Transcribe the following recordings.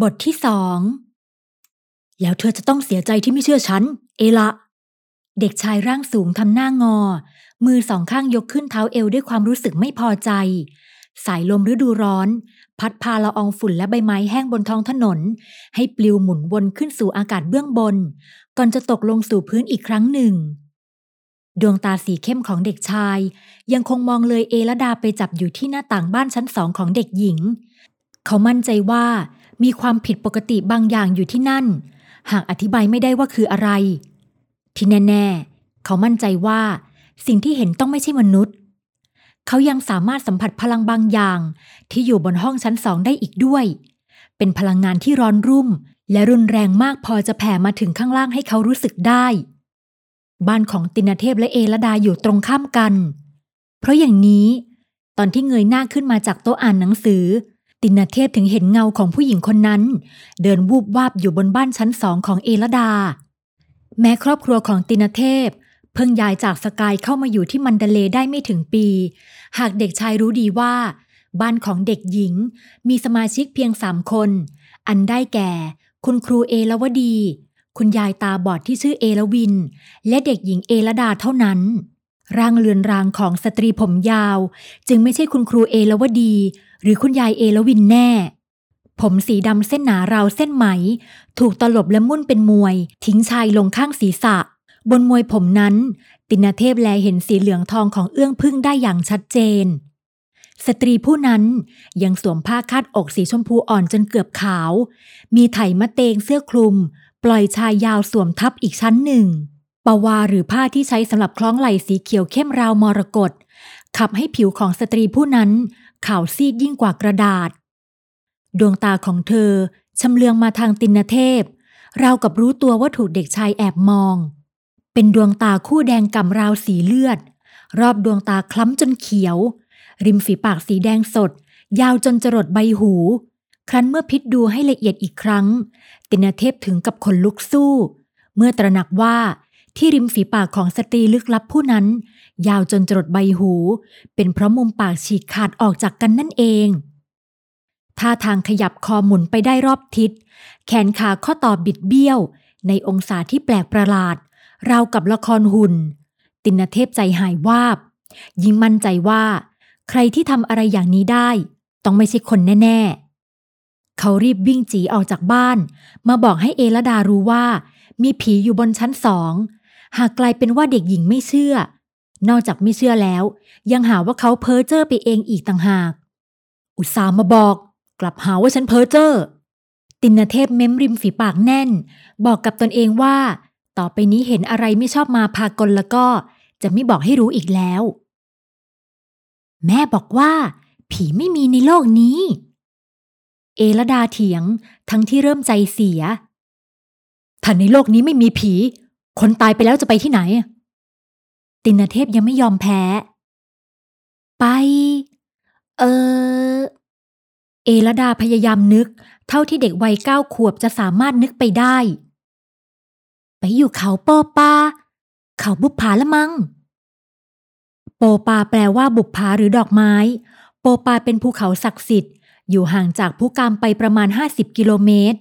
บทที่สอง แล้วเธอจะต้องเสียใจที่ไม่เชื่อฉัน เอละ เด็กชายร่างสูงทำหน้างอ มือสองข้างยกขึ้นเท้าเอวด้วยความรู้สึกไม่พอใจ สายลมฤดูร้อน พัดพาละอองฝุ่นและใบไม้แห้งบนท้องถนน ให้ปลิวหมุนวนขึ้นสู่อากาศเบื้องบน ก่อนจะตกลงสู่พื้นอีกครั้งหนึ่ง ดวงตาสีเข้มของเด็กชาย ยังคงมองเลยเอละดาไปจับอยู่ที่หน้าต่างบ้านชั้นสองของเด็กหญิง เขามั่นใจว่า มีความผิดปกติบางอย่างอยู่ที่นั่น หากอธิบายไม่ได้ว่าคืออะไร ที่แน่ ๆ เขามั่นใจว่า สิ่งที่เห็นต้องไม่ใช่มนุษย์ เขายังสามารถสัมผัสพลังบางอย่าง ที่อยู่บนห้องชั้นสองได้อีกด้วย เป็นพลังงานที่ร้อนรุ่ม และรุนแรงมากพอจะแผ่มาถึงข้างล่างให้เขารู้สึกได้ บ้านของตินเทพและเอลดาอยู่ตรงข้ามกัน เพราะอย่างนี้ ตอนที่เงยหน้าขึ้นมาจากโต๊ะอ่านหนังสือ ตินเทพถึงเห็นเงาของผู้หญิงคนนั้น เดินวูบวาบอยู่บนบ้านชั้นสองของเอลดา แม้ครอบครัวของตินเทพ เพิ่งย้ายจากสกายเข้ามาอยู่ที่มันเดเลได้ไม่ถึงปี หากเด็กชายรู้ดีว่า บ้านของเด็กหญิงมีสมาชิกเพียงสามคน อันได้แก่ คุณครูเอลวดี คุณยายตาบอดที่ชื่อเอลวิน และเด็กหญิงเอลดาเท่านั้น ร่างเลือนรางของสตรีผมยาว จึงไม่ใช่คุณครูเอลวดี หรือคุณยายเอลวินแน่ ผมสีดำเส้นหนาราวเส้นไหม ถูกตลบและมุ่นเป็นมวย ทิ้งชายลงข้างศีรษะ บนมวยผมนั้น ตินาเทพแลเห็นสีเหลืองทองของเอื้องผึ้งได้อย่างชัดเจน สตรีผู้นั้นยังสวมผ้าคาดอกสีชมพูอ่อนจนเกือบขาว มีไถมะเตงเสื้อคลุม ปล่อยชายยาวสวมทับอีกชั้นหนึ่ง ปวาหรือผ้าที่ใช้สำหรับคล้องไหล่สีเขียวเข้มราวมรกตขับให้ผิวของสตรีผู้นั้นขาวซีดยิ่งกว่ากระดาษ ดวงตาของเธอชำเลืองมาทางตินเทพ ราวกับรู้ตัวว่าถูกเด็กชายแอบมอง เป็นดวงตาคู่แดงก่ำราวสีเลือด รอบดวงตาคล้ำจนเขียว ริมฝีปากสีแดงสด ยาวจนจรดใบหู ครั้นเมื่อพิษดูให้ละเอียดอีกครั้ง ตินเทพถึงกับขนลุกสู้ เมื่อตระหนักว่า ที่ริมฝีปากของสตรีลึกลับผู้นั้น ยาวจนจรดใบหู เป็นเพราะมุมปากฉีกขาดออกจากกันนั่นเองท่าทางขยับคอหมุนไปได้รอบทิศ แขนขาข้อต่อบิดเบี้ยว ในองศาที่แปลกประหลาด ราวกับละครหุ่น ตินเทพใจหายวาบ ยิ่งมั่นใจว่า ใครที่ทำอะไรอย่างนี้ได้ ต้องไม่ใช่คนแน่ ๆ เขารีบวิ่งจีออกจากบ้าน มาบอกให้เอลดารู้ว่า มีผีอยู่บนชั้นสอง หากกลายเป็นว่าเด็กหญิงไม่เชื่อ นอกจากไม่เชื่อแล้ว ยังหาว่าเขาเพ้อเจ้อไปเองอีกต่างหาก อุตส่าห์มาบอก กลับหาว่าฉันเพ้อเจ้อตินเทพเม้มริมฝีปากแน่น บอกกับตนเองว่า ต่อไปนี้เห็นอะไรไม่ชอบมาพากลแล้วก็ จะไม่บอกให้รู้อีกแล้ว แม่บอกว่า ผีไม่มีในโลกนี้ เอลดาเถียงทั้งที่เริ่มใจเสียถ้าในโลกนี้ไม่มีผี คนตายไปแล้วจะไปที่ไหน ตินเทพยังไม่ยอมแพ้ ไป เออ เอลดาพยายามนึก เท่าที่เด็กวัยเก้าขวบจะสามารถนึกไปได้ ไปอยู่เขาโปปา เขาบุปผาละมัง โปปาแปลว่าบุปผาหรือดอกไม้ โปปาเป็นภูเขาศักดิ์สิทธิ์ อยู่ห่างจากภูกามไปประมาณ 50 กิโลเมตร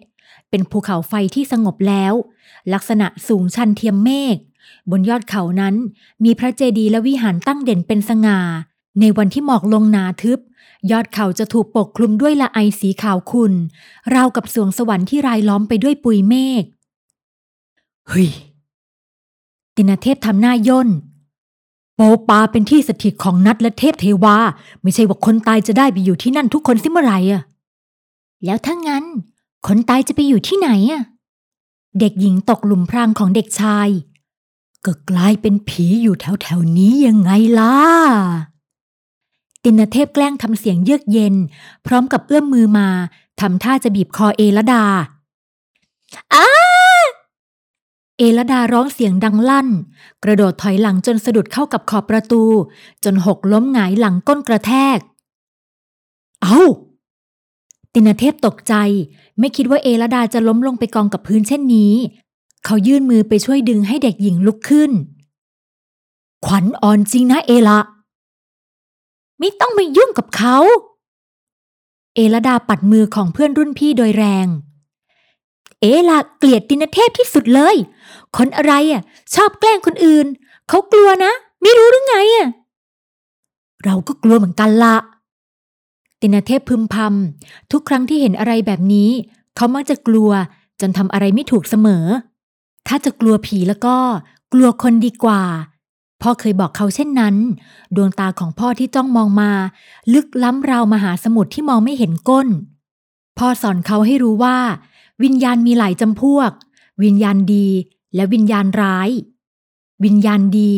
เป็นภูเขาไฟที่สงบแล้ว ลักษณะสูงชันเทียมเมฆ บนยอดเขานั้น มีพระเจดีย์และวิหารตั้งเด่นเป็นสง่า ในวันที่หมอกลงหนาทึบ ยอดเขาจะถูกปกคลุมด้วยละไอสีขาวขุ่นราวกับสวงสวรรค์ที่รายล้อมไปด้วยปุยเมฆเฮ้ยตินาเทพทำหน้าย่น โปปาเป็นที่สถิตของนัดและเทพเทวา ไม่ใช่ว่าคนตายจะได้ไปอยู่ที่นั่นทุกคนสิเมื่อไหร่อะแล้วถ้างั้น คนตายจะไปอยู่ที่ไหนอะเด็กหญิงตกหลุมพรางของเด็กชาย ก็กลายเป็นผีอยู่แถวแถวนี้ยังไงล่ะ ตินเทพแกล้งทำเสียงเยือกเย็น พร้อมกับเอื้อมมือมาทำท่าจะบีบคอเอลดาอ้าเอลดาร้องเสียงดังลั่น กระโดดถอยหลังจนสะดุดเข้ากับขอบประตู จนหกล้มหงายหลังก้นกระแทก เอา้า ตินเทพตกใจ ไม่คิดว่าเอลดาจะล้มลงไปกองกับพื้นเช่นนี้ เขายื่นมือไปช่วยดึงให้เด็กหญิงลุกขึ้น ขวัญอ่อนจริงนะเอละไม่ต้องไปยุ่งกับเขา เอลดาปัดมือของเพื่อนรุ่นพี่โดยแรง เอละเกลียดตินเทพที่สุดเลย คนอะไรอะ ชอบแกล้งคนอื่น เขากลัวนะ ไม่รู้หรือไงอะเราก็กลัวเหมือนกันละ ตินเทพพึมพำทุกครั้งที่เห็นอะไรแบบนี้ เขามักจะกลัวจนทำอะไรไม่ถูกเสมอ ถ้าจะกลัวผีแล้วก็ กลัวคนดีกว่า พ่อเคยบอกเขาเช่นนั้น ดวงตาของพ่อที่จ้องมองมา ลึกล้ำราวมหาสมุทรที่มองไม่เห็นก้น พ่อสอนเขาให้รู้ว่า วิญญาณมีหลายจำพวก วิญญาณดีและวิญญาณร้าย วิญญาณดี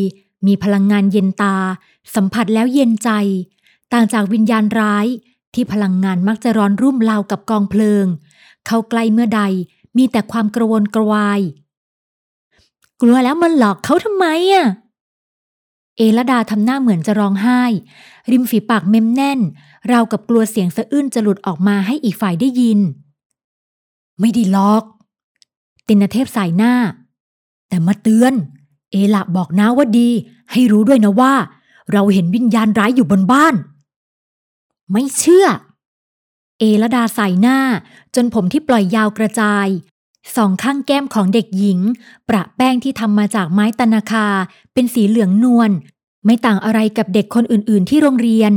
มีพลังงานเย็นตา สัมผัสแล้วเย็นใจ ต่างจากวิญญาณร้าย ที่พลังงานมักจะร้อนรุ่มราวกับกองเพลิง เข้าใกล้เมื่อใดมีแต่ความกระวนกระวาย กลัวแล้วมันหลอกเขาทำไมอะเอลดาทำหน้าเหมือนจะร้องไห้ ริมฝีปากเม้มแน่น ราวกับกลัวเสียงสะอื้นจะหลุดออกมาให้อีกฝ่ายได้ยิน ไม่ได้หลอก ตินเทพสายหน้า แต่มาเตือน เอละบอกนะว่าดี ให้รู้ด้วยนะว่า เราเห็นวิญญาณร้ายอยู่บนบ้าน ไม่เชื่อ เอลดาใส่หน้า จนผมที่ปล่อยยาวกระจาย สองข้างแก้มของเด็กหญิง ประแป้งที่ทำมาจากไม้ตนาคา เป็นสีเหลืองนวลไม่ต่างอะไรกับเด็กคนอื่น ๆ ที่โรงเรียน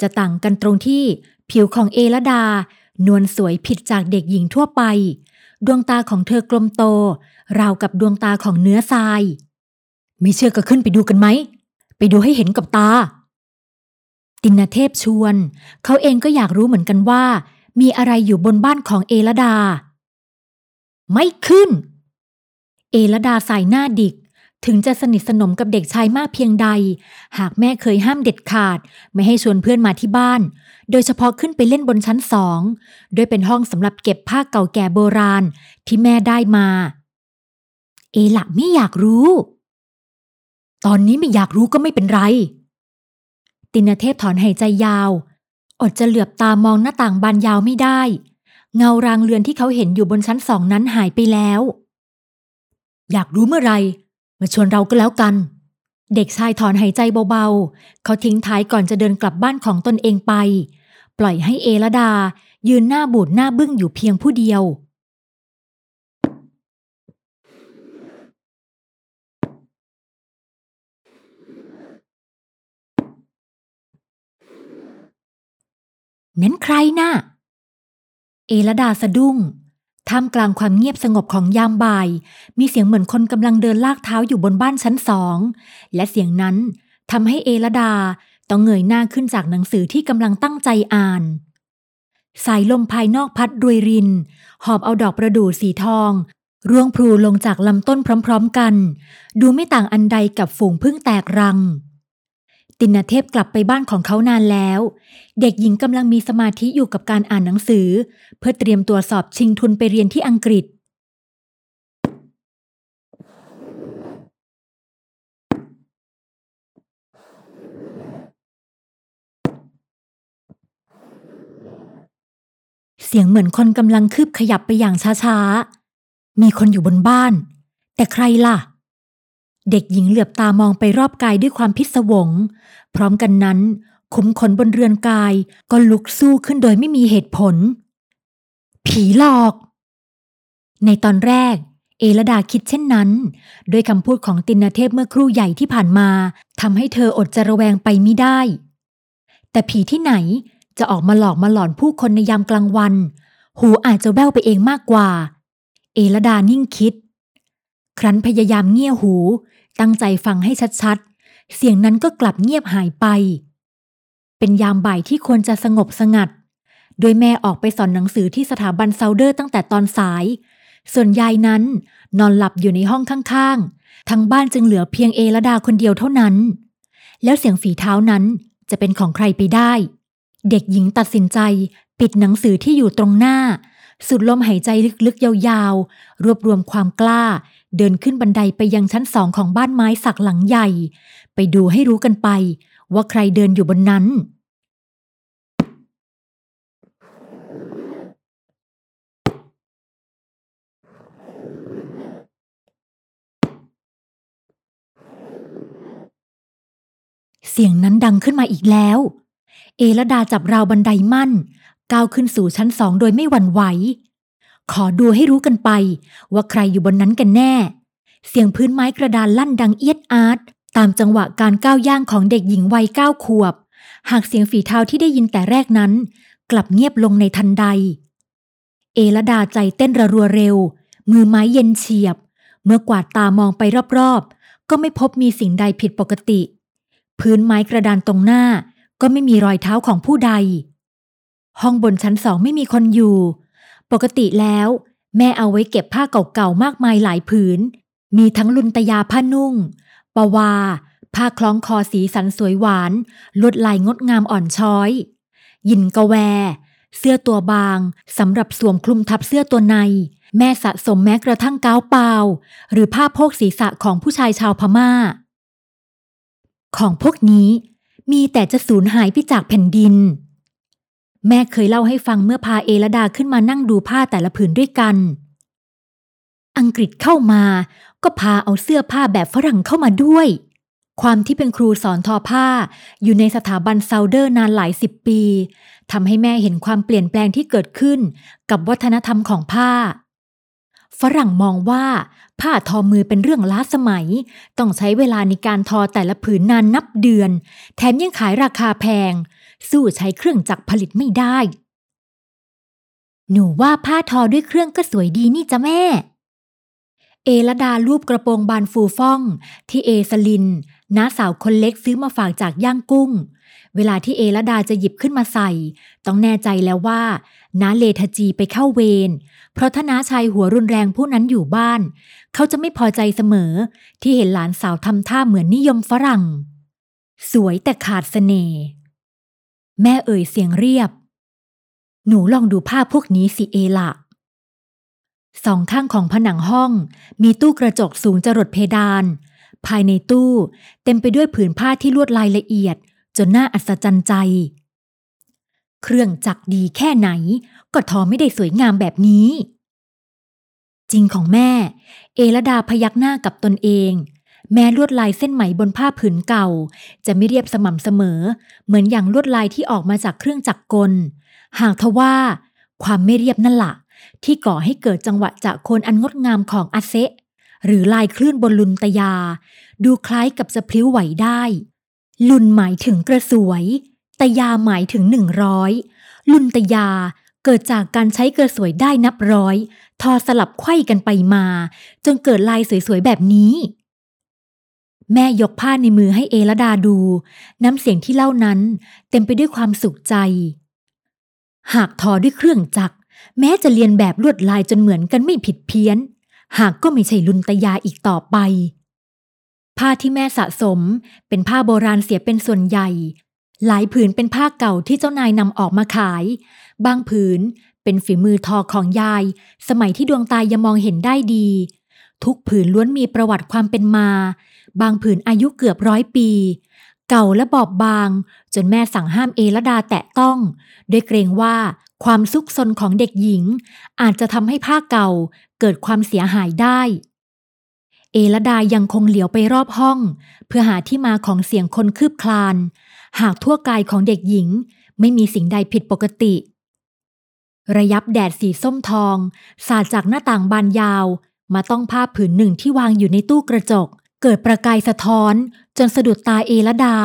จะต่างกันตรงที่ ผิวของเอลดา นวลสวยผิดจากเด็กหญิงทั่วไป ดวงตาของเธอกลมโต ราวกับดวงตาของเนื้อทราย ไม่เชื่อก็ขึ้นไปดูกันไหม ไปดูให้เห็นกับตา ตินเทพชวน เขาเองก็อยากรู้เหมือนกันว่า มีอะไรอยู่บนบ้านของเอลดา ไม่ขึ้น เอลดาใส่หน้าดิก ถึงจะสนิทสนมกับเด็กชายมากเพียงใด หากแม่เคยห้ามเด็ดขาด ไม่ให้ชวนเพื่อนมาที่บ้าน โดยเฉพาะขึ้นไปเล่นบนชั้นสองโดยเป็นห้องสำหรับเก็บผ้าเก่าแก่โบราณที่แม่ได้มา เอละไม่อยากรู้ ตอนนี้ไม่อยากรู้ก็ไม่เป็นไร ตินเทพถอนหายใจยาว อดจะเหลือบตามองหน้าต่างบานยาวไม่ได้ เงารางเรือนที่เขาเห็นอยู่บนชั้นสองนั้นหายไปแล้ว อยากรู้เมื่อไรมาชวนเราก็แล้วกัน เด็กชายถอนหายใจเบาๆ เขาทิ้งท้ายก่อนจะเดินกลับบ้านของตนเองไป ปล่อยให้เอละดายืนหน้าบูดหน้าบึ้งอยู่เพียงผู้เดียว นั้นใครนะ่ะ เอลดาสะดุ้ง ท่ามกลางความเงียบสงบของยามบ่าย มีเสียงเหมือนคนกำลังเดินลากเท้าอยู่บนบ้านชั้นสอง และเสียงนั้นทำให้เอลดาต้องเงยหน้าขึ้นจากหนังสือที่กำลังตั้งใจอ่าน สายลมภายนอกพัดรวยริน หอบเอาดอกประดู่สีทอง ร่วงพลูลงจากลำต้นพร้อม ๆกัน ดูไม่ต่างอันใดกับฝูงพึ่งแตกรัง ตินเทพกลับไปบ้านของเขานานแล้ว เด็กหญิงกำลังมีสมาธิอยู่กับการอ่านหนังสือ เพื่อเตรียมตัวสอบชิงทุนไปเรียนที่อังกฤษ เสียงเหมือนคนกำลังคืบขยับไปอย่างช้าๆ มีคนอยู่บนบ้าน แต่ใครล่ะ เด็กหญิงเหลือบตามองไปรอบกายด้วยความพิศวง พร้อมกันนั้น ขุมขนบนเรือนกายก็ลุกสู้ขึ้นโดยไม่มีเหตุผล ผีหลอก ในตอนแรก เอลดาคิดเช่นนั้นโดยคำพูดของตินเทพเมื่อครู่ใหญ่ที่ผ่านมาทำให้เธออดจะระแวงไปไม่ได้ แต่ผีที่ไหนจะออกมาหลอกมาหลอนผู้คนในยามกลางวัน หูอาจจะแว่วไปเองมากกว่า เอลดานิ่งคิด ครั้นพยายามเงี่ยหู ตั้งใจฟังให้ชัดๆ เสียงนั้นก็กลับเงียบหายไป เป็นยามบ่ายที่ควรจะสงบสงัด โดยแม่ออกไปสอนหนังสือที่สถาบันเซาเดอร์ตั้งแต่ตอนสาย ส่วนยายนั้นนอนหลับอยู่ในห้องข้างๆ ทั้งบ้านจึงเหลือเพียงเอลดาคนเดียวเท่านั้น แล้วเสียงฝีเท้านั้นจะเป็นของใครไปได้ เด็กหญิงตัดสินใจปิดหนังสือที่อยู่ตรงหน้า สุดลมหายใจลึกๆ ยาวๆ รวบรวมความกล้า เดินขึ้นบันไดไปยังชั้นสองของบ้านไม้สักหลังใหญ่ ไปดูให้รู้กันไป ว่าใครเดินอยู่บนนั้น เสียงนั้นดังขึ้นมาอีกแล้ว เอลดาจับราวบันไดมั่น ก้าวขึ้นสู่ชั้นสองโดยไม่หวั่นไหว ขอดูให้รู้กันไป ว่าใครอยู่บนนั้นกันแน่ เสียงพื้นไม้กระดานลั่นดังเอียดอาร์ตตามจังหวะการก้าวย่างของเด็กหญิงวัยเก้าขวบ หากเสียงฝีเท้าที่ได้ยินแต่แรกนั้น กลับเงียบลงในทันใด เอลดาใจเต้นระรัวเร็ว มือไม้เย็นเฉียบ เมื่อกวาดตามองไปรอบๆ ก็ไม่พบมีสิ่งใดผิดปกติ พื้นไม้กระดานตรงหน้าก็ไม่มีรอยเท้าของผู้ใด ห้องบนชั้นสองไม่มีคนอยู่ ปกติแล้ว แม่เอาไว้เก็บผ้าเก่าๆมากมายหลายผืน มีทั้งลุนตยาผ้านุ่ง ปวา ผ้าคล้องคอสีสันสวยหวาน ลวดลายงดงามอ่อนช้อย ยินกะแว เสื้อตัวบางสำหรับสวมคลุมทับเสื้อตัวใน แม่สะสมแม้กระทั่งก้าวเปล่า หรือผ้าโพกศีรษะของผู้ชายชาวพมา่า ของพวกนี้มีแต่จะสูญหายไปจากแผ่นดิน แม่เคยเล่าให้ฟังเมื่อพาเอลดาขึ้นมานั่งดูผ้าแต่ละผืนด้วยกัน อังกฤษเข้ามา ก็พาเอาเสื้อผ้าแบบฝรั่งเข้ามาด้วย ความที่เป็นครูสอนทอผ้า อยู่ในสถาบันเซาเดอร์นานหลายสิบปีทำให้แม่เห็นความเปลี่ยนแปลงที่เกิดขึ้น กับวัฒนธรรมของผ้า ฝรั่งมองว่า ผ้าทอมือเป็นเรื่องล้าสมัย ต้องใช้เวลาในการทอแต่ละผืนนานนับเดือน แถมยังขายราคาแพง สู้ใช้เครื่องจักรผลิตไม่ได้ หนูว่าผ้าทอด้วยเครื่องก็สวยดีนี่จ้ะแม่ เอลดารูปกระโปรงบานฟูฟ่อง ที่เอสลินน้าสาวคนเล็กซื้อมาฝากจากย่างกุ้ง เวลาที่เอลดาจะหยิบขึ้นมาใส่ ต้องแน่ใจแล้วว่าน้าเลทจีไปเข้าเวร เพราะถ้าน้าชายหัวรุนแรงผู้นั้นอยู่บ้าน เขาจะไม่พอใจเสมอ ที่เห็นหลานสาวทำท่าเหมือนนิยมฝรั่ง สวยแต่ขาดเสน่ห์ แม่เอ่ยเสียงเรียบ หนูลองดูภาพพวกนี้สิเอละสองข้างของผนังห้องมีตู้กระจกสูงจรดเพดาน ภายในตู้เต็มไปด้วยผืนผ้าที่ลวดลายละเอียด จนน่าอัศจรรย์ใจ เครื่องจักรดีแค่ไหน ก็ทอไม่ได้สวยงามแบบนี้ จริงของแม่ เอลดาพยักหน้ากับตนเอง แม้ลวดลายเส้นไหมบนผ้าผืนเก่า จะไม่เรียบสม่ำเสมอ เหมือนอย่างลวดลายที่ออกมาจากเครื่องจักรกล หากทว่า ความไม่เรียบนั่นละ่ะ ที่ก่อให้เกิดจังหวะจะโคนอันงดงามของอาเซะหรือลายคลื่นบนลุนตยา ดูคล้ายกับจะพลิ้วไหวได้ ลุนหมายถึงกระสวย ตยาหมายถึงหนึ่งร้อยลุนตยาเกิดจากการใช้กระสวยได้นับร้อย ทอสลับไขว้กันไปมา จนเกิดลายสวยๆแบบนี้ แม่ยกผ้าในมือให้เอลดาดู น้ำเสียงที่เล่านั้น เต็มไปด้วยความสุขใจ หากทอด้วยเครื่องจักร แม้จะเรียนแบบลวดลายจนเหมือนกันไม่ผิดเพี้ยน หากก็ไม่ใช่ลุนตยาอีกต่อไป ผ้าที่แม่สะสมเป็นผ้าโบราณเสียเป็นส่วนใหญ่ หลายผืนเป็นผ้าเก่าที่เจ้านายนำออกมาขาย บางผืนเป็นฝีมือทอของยาย สมัยที่ดวงตายังมองเห็นได้ดี ทุกผืนล้วนมีประวัติความเป็นมา บางผืนอายุเกือบร้อยปี เก่าและบอบบาง จนแม่สั่งห้ามเอลดาแตะต้องด้วยเกรงว่าความซุกซนของเด็กหญิง อาจจะทำให้ผ้าเก่าเกิดความเสียหายได้ เอลดายังคงเหลียวไปรอบห้อง เพื่อหาที่มาของเสียงคนคืบคลาน หากทั่วกายของเด็กหญิง ไม่มีสิ่งใดผิดปกติ ระยับแดดสีส้มทอง สาดจากหน้าต่างบานยาว มาต้องผ้าผืนหนึ่งที่วางอยู่ในตู้กระจก เกิดประกายสะท้อน จนสะดุดตาเอลดา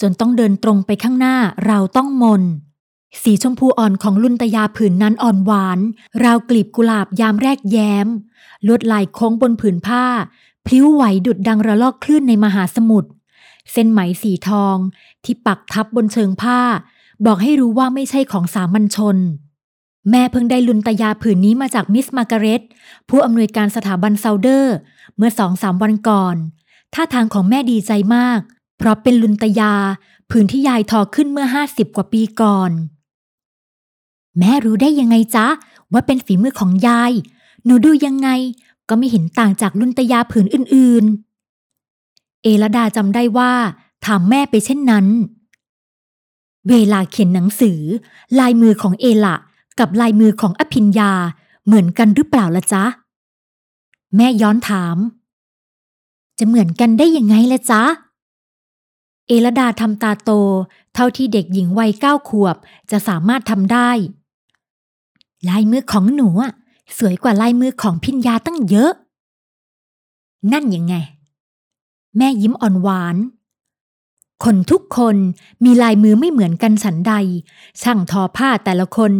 จนต้องเดินตรงไปข้างหน้าเราต้องมน สีชมพูอ่อนของลุนตยาผืนนั้นอ่อนหวาน ราวกลีบกุหลาบยามแรกแย้ม ลวดลายโค้งบนผืนผ้า พลิ้วไหวดุดดังระลอกคลื่นในมหาสมุทรเส้นไหมสีทอง ที่ปักทับบนเชิงผ้า บอกให้รู้ว่าไม่ใช่ของสามัญชน แม่เพิ่งได้ลุนตยาผืนนี้มาจากมิสมาการเร็ตผู้อำนวยการสถาบันเซาเดอร์ เมื่อสองสามวันก่อนท่าทางของแม่ดีใจมาก เพราะเป็นลุนตยาผืนที่ยายทอขึ้นเมื่อห้าสิบกว่าปีก่อน แม่รู้ได้ยังไงจ๊ะ ว่าเป็นฝีมือของยาย หนูดูยังไง ก็ไม่เห็นต่างจากลุนตยาผืนอื่น ๆ เอลดาจำได้ว่าถามแม่ไปเช่นนั้น เวลาเขียนหนังสือ ลายมือของเอละ กับลายมือของอภิญญาเหมือนกันหรือเปล่าละจ๊ะ แม่ย้อนถาม จะเหมือนกันได้ยังไงละจ๊ะ เอลดาทำตาโต เท่าที่เด็กหญิงวัยเก้าขวบจะสามารถทำได้ ลายมือของหนูอะสวยกว่าลายมือของพิญญาตั้งเยอะ นั่นยังไง แม่ยิ้มอ่อนหวาน คนทุกคนมีลายมือไม่เหมือนกันฉันใด ช่างทอผ้าแต่ละคน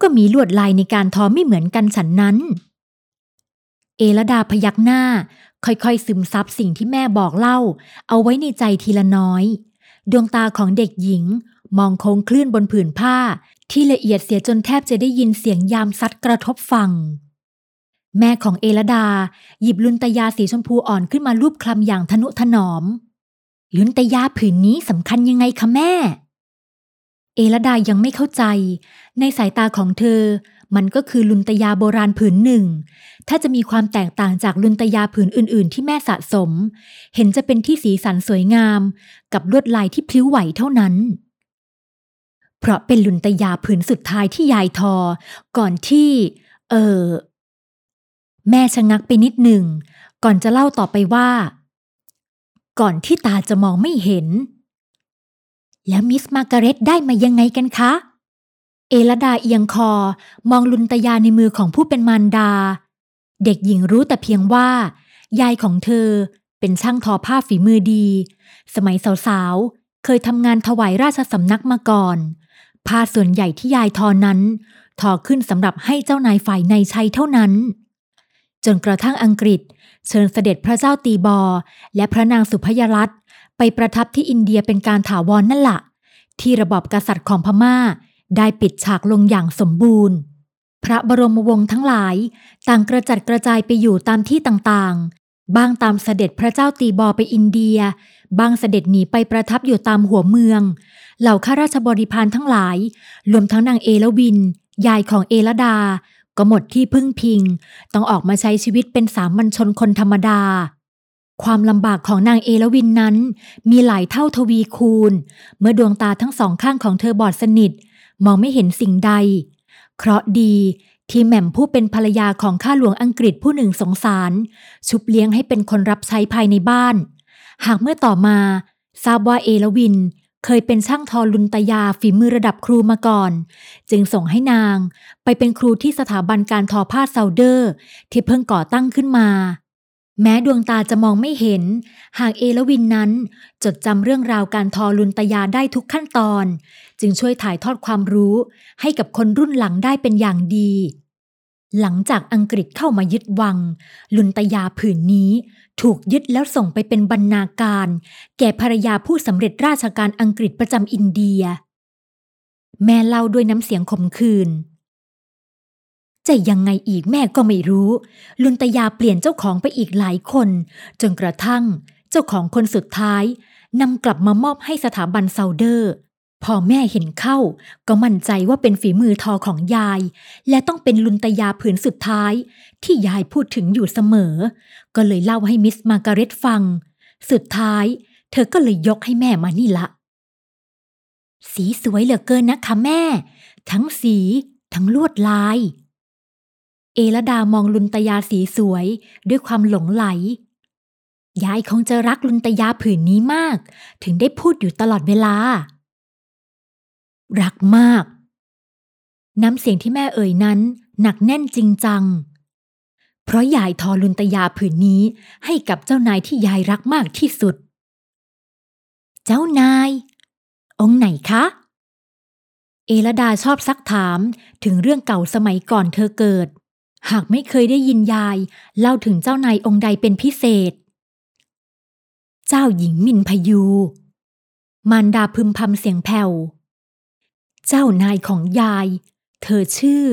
ก็มีลวดลายในการทอไม่เหมือนกันฉันนั้น เอลดาพยักหน้า ค่อยๆ ซึมซับสิ่งที่แม่บอกเล่า เอาไว้ในใจทีละน้อย ดวงตาของเด็กหญิง มองโค้งคลื่นบนผืนผ้า ที่ละเอียดเสียจนแทบจะได้ยินเสียงยามซัดกระทบฟังแม่ของเอลดา หยิบลุนตยาสีชมพูอ่อนขึ้นมารูปคลำอย่างทนุถนอม ลุนตยาผืนนี้สำคัญยังไงคะแม่ เอลดายังไม่เข้าใจ ในสายตาของเธอ มันก็คือลุนตยาโบราณผืนหนึ่ง ถ้าจะมีความแตกต่างจากลุนตยาผืนอื่น ๆ ที่แม่สะสม เห็นจะเป็นที่สีสันสวยงาม กับลวดลายที่พลิ้วไหวเท่านั้น เพราะเป็นลุนตยาผืนสุดท้ายที่ยายทอ ก่อนที่ เออแม่ชะงักไปนิดหนึ่ง ก่อนจะเล่าต่อไปว่า ก่อนที่ตาจะมองไม่เห็น แล้วมิสมากาเร็ตได้มายังไงกันคะ เอลดาเอียงคอมองลุนตยาในมือของผู้เป็นมารดา เด็กหญิงรู้แต่เพียงว่า ยายของเธอเป็นช่างทอผ้าฝีมือดี สมัยสาวๆ เคยทำงานถวายราชสำนักมาก่อน ผ้าส่วนใหญ่ที่ยายทอนั้น ทอขึ้นสำหรับให้เจ้านายฝ่ายในใช้เท่านั้น จนกระทั่งอังกฤษเเชิญเสด็จพระเจ้าตีบอ และพระนางสุพยรัตน์ไปประทับที่อินเดียเป็นการถาวรนนั่นละ่ะ ที่ระบอบกษัตริย์ของพม่า ได้ปิดฉากลงอย่างสมบูรณ์ พระบรมวงศ์ทั้งหลาย ต่างกระจัดกระจายไปอยู่ตามที่ต่างๆบางตามเสด็จพระเจ้าตีบอไปอินเดียบางเสด็จหนีไปประทับอยู่ตามหัวเมือง เหล่าข้าราชบริพารทั้งหลาย รวมทั้งนางเอลวิน ยายของเอลดา ก็หมดที่พึ่งพิง ต้องออกมาใช้ชีวิตเป็นสามัญชนคนธรรมดา ความลำบากของนางเอลวินนั้น มีหลายเท่าทวีคูณ เมื่อดวงตาทั้งสองข้างของเธอบอดสนิท มองไม่เห็นสิ่งใด เคราะดีที่แหม่มผู้เป็นภรรยาของข้าหลวงอังกฤษผู้หนึ่งสงสาร ชุบเลี้ยงให้เป็นคนรับใช้ภายในบ้าน หากเมื่อต่อมา ทราบว่าเอลวิน เคยเป็นช่างทอลุนตยาฝีมือระดับครูมาก่อน จึงส่งให้นางไปเป็นครูที่สถาบันการทอผ้าเซาเดอร์ ที่เพิ่งก่อตั้งขึ้นมา แม้ดวงตาจะมองไม่เห็น หากเอลวินนั้น จดจำเรื่องราวการทอลุนตยาได้ทุกขั้นตอน จึงช่วยถ่ายทอดความรู้ให้กับคนรุ่นหลังได้เป็นอย่างดีหลังจากอังกฤษเข้ามายึดวัง ลุนตยาผืนนี้ ถูกยึดแล้วส่งไปเป็นบรรณาการ แก่ภรรยาผู้สำเร็จราชการอังกฤษประจำอินเดีย แม่เล่าด้วยน้ำเสียงขมขื่นจะยังไงอีกแม่ก็ไม่รู้ ลุนตยาเปลี่ยนเจ้าของไปอีกหลายคน จนกระทั่ง เจ้าของคนสุดท้ายนำกลับมามอบให้สถาบันเซาเดอร์ พอแม่เห็นเข้า ก็มั่นใจว่าเป็นฝีมือทอของยาย และต้องเป็นลุนตยาผืนสุดท้าย ที่ยายพูดถึงอยู่เสมอ ก็เลยเล่าให้มิสมาการเร็ตฟัง สุดท้าย เธอก็เลยยกให้แม่มานี่ละ สีสวยเหลือเกินนะคะแม่ ทั้งสี ทั้งลวดลาย เอลดามองลุนตยาสีสวย ด้วยความหลงไหล ยายคงจะรักลุนตยาผืนนี้มาก ถึงได้พูดอยู่ตลอดเวลา รักมาก น้ำเสียงที่แม่เอ่ยนั้น หนักแน่นจริงจัง เพราะยายทอลุนตยาผืนนี้ให้กับเจ้านายที่ยายรักมากที่สุด เจ้านาย องค์ไหนคะ เอลดาชอบซักถามถึงเรื่องเก่าสมัยก่อนเธอเกิด หากไม่เคยได้ยินยายเล่าถึงเจ้านายองค์ใดเป็นพิเศษ เจ้าหญิงมินพยูมารดาพึมพำเสียงแผ่ว เจ้านายของยาย เธอชื่อ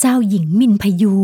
เจ้าหญิงมินพยู